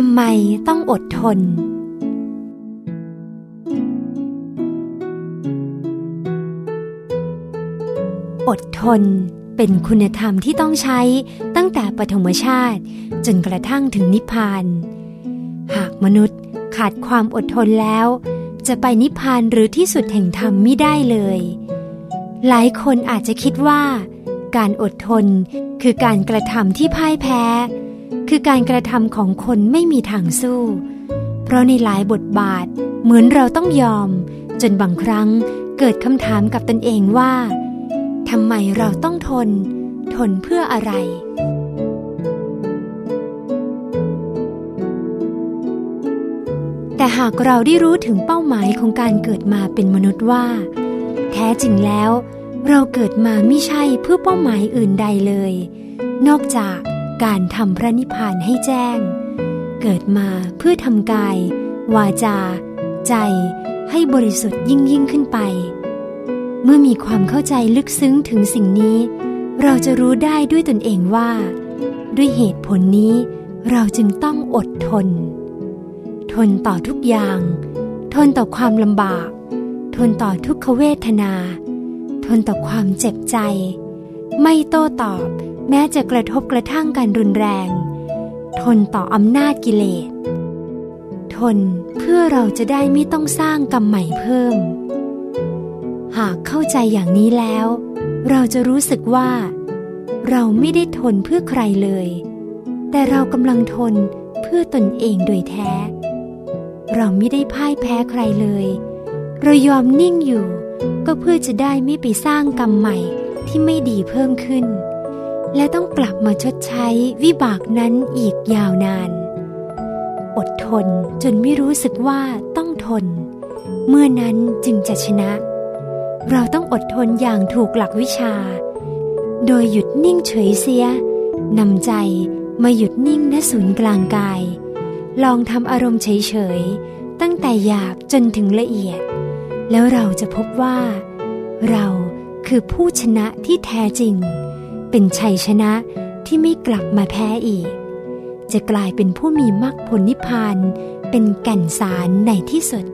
ทำไมต้องอดทน อดทนเป็นคุณธรรมที่ต้องใช้ตั้งแต่ปฐมชาติจนกระทั่งถึงนิพพาน หากมนุษย์ขาดความอดทนแล้ว จะไปนิพพานหรือที่สุดแห่งธรรมไม่ได้เลย หลายคนอาจจะคิดว่า การอดทนคือการกระทำที่พ่ายแพ้ คือการกระทำของคนไม่มีทางสู้ เพราะในหลายบทบาทเหมือนเราต้องยอม จนบางครั้งเกิดคำถามกับตนเองว่าทำไมเราต้องทน ทนเพื่ออะไร แต่หากเราได้รู้ถึงเป้าหมายของการเกิดมาเป็นมนุษย์ว่า แท้จริงแล้ว เราเกิดมาไม่ใช่เพื่อเป้าหมายอื่นใดเลย นอกจาก การทำพระนิพพานให้แจ้ง เกิดมาเพื่อทำกาย วาจา ใจ ให้บริสุทธิ์ยิ่งยิ่งขึ้นไป เมื่อมีความเข้าใจลึกซึ้งถึงสิ่งนี้ เราจะรู้ได้ด้วยตนเองว่า ด้วยเหตุผลนี้เราจึงต้องอดทน ทนต่อทุกอย่าง ทนต่อความลำบาก ทนต่อทุกขเวทนา ทนต่อความเจ็บใจ ไม่โต้ตอบ แม้จะกระทบกระทั่งกันรุนแรง ทนต่ออำนาจกิเลส ทนเพื่อเราจะได้ไม่ต้องสร้างกรรมใหม่เพิ่ม หากเข้าใจอย่างนี้แล้ว เราจะรู้สึกว่า เราไม่ได้ทนเพื่อใครเลย แต่เรากำลังทนเพื่อตนเองโดยแท้ เราไม่ได้พ่ายแพ้ใครเลย เรายอมนิ่งอยู่ก็เพื่อจะได้ไม่ไปสร้างกรรมใหม่ที่ไม่ดีเพิ่มขึ้น และต้องกลับมาชดใช้วิบากนั้นอีกยาวนาน อดทนจนไม่รู้สึกว่าต้องทน เมื่อนั้นจึงจะชนะ เราต้องอดทนอย่างถูกหลักวิชา โดยหยุดนิ่งเฉยเสีย นำใจมาหยุดนิ่งณศูนย์กลางกาย ลองทำอารมณ์เฉยๆ ตั้งแต่หยาบจนถึงละเอียด แล้วเราจะพบว่า เราคือผู้ชนะที่แท้จริง เป็นชัยชนะที่ไม่กลับมาแพ้อีก จะกลายเป็นผู้มีมรรคผลนิพพานเป็นแก่นสารในที่สุด